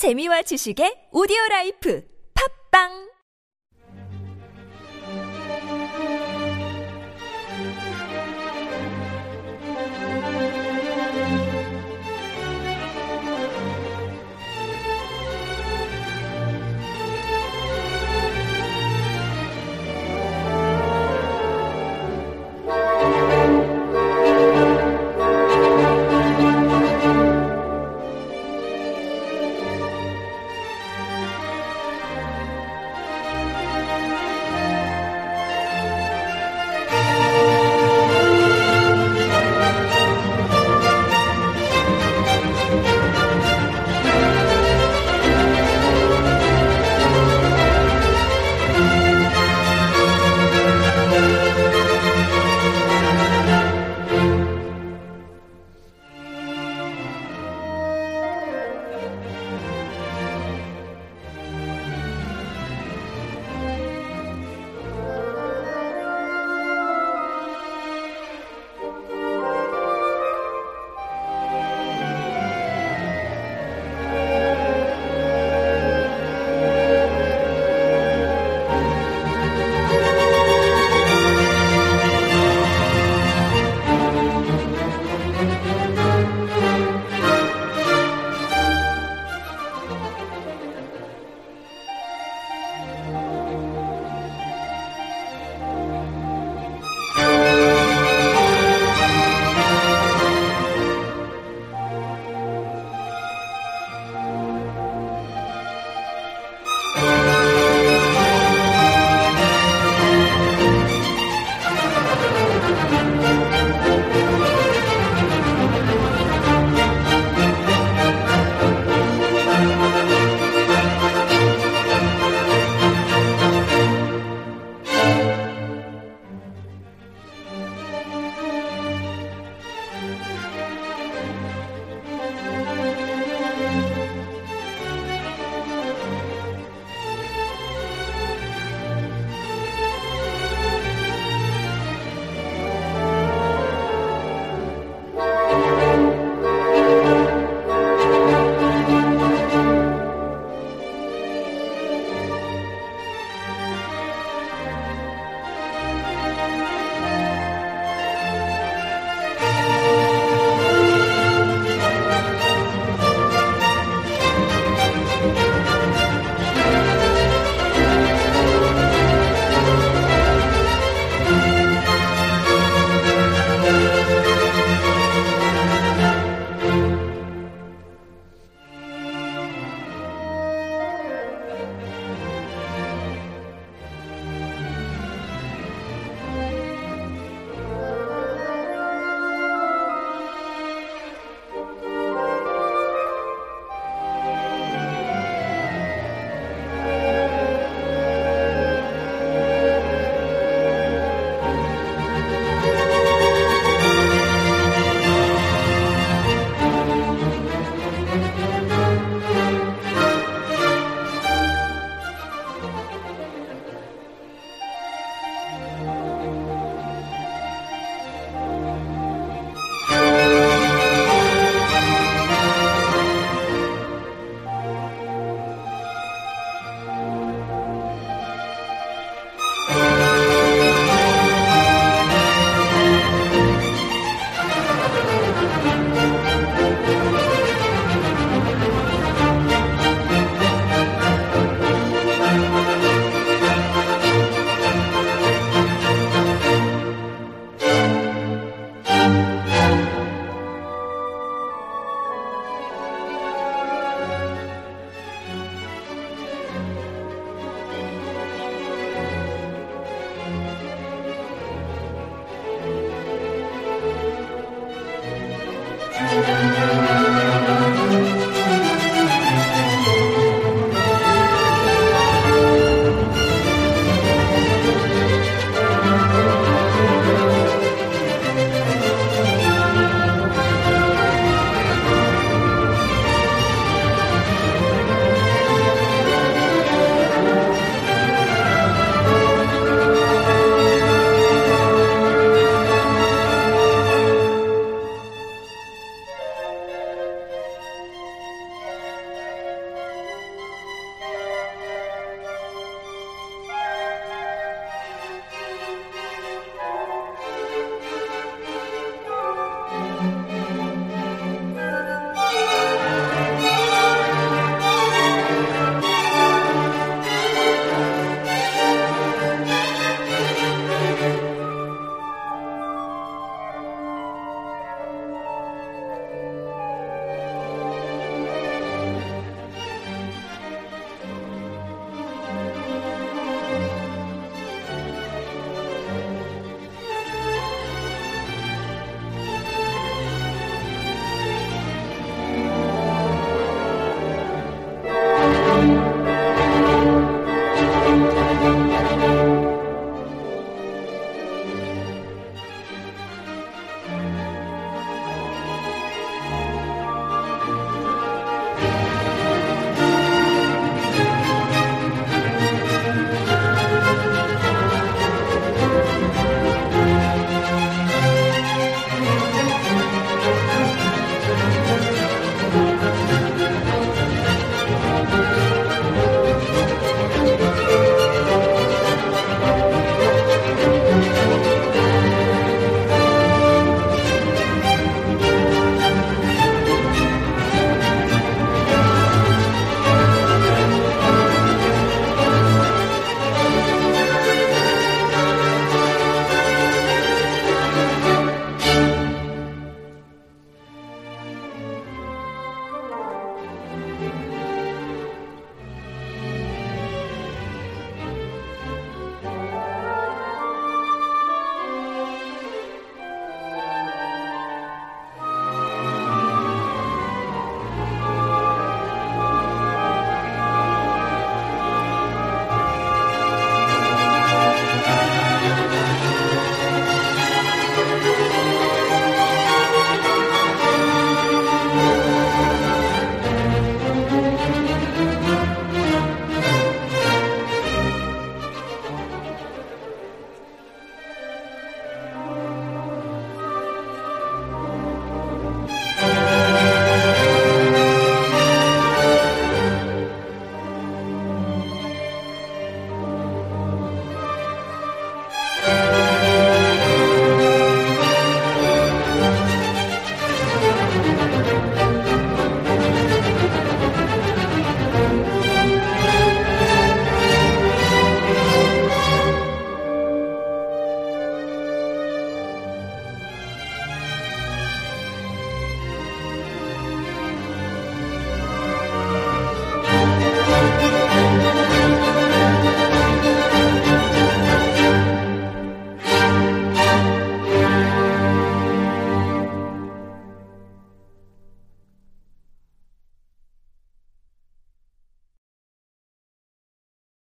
재미와 지식의 오디오 라이프. 팝빵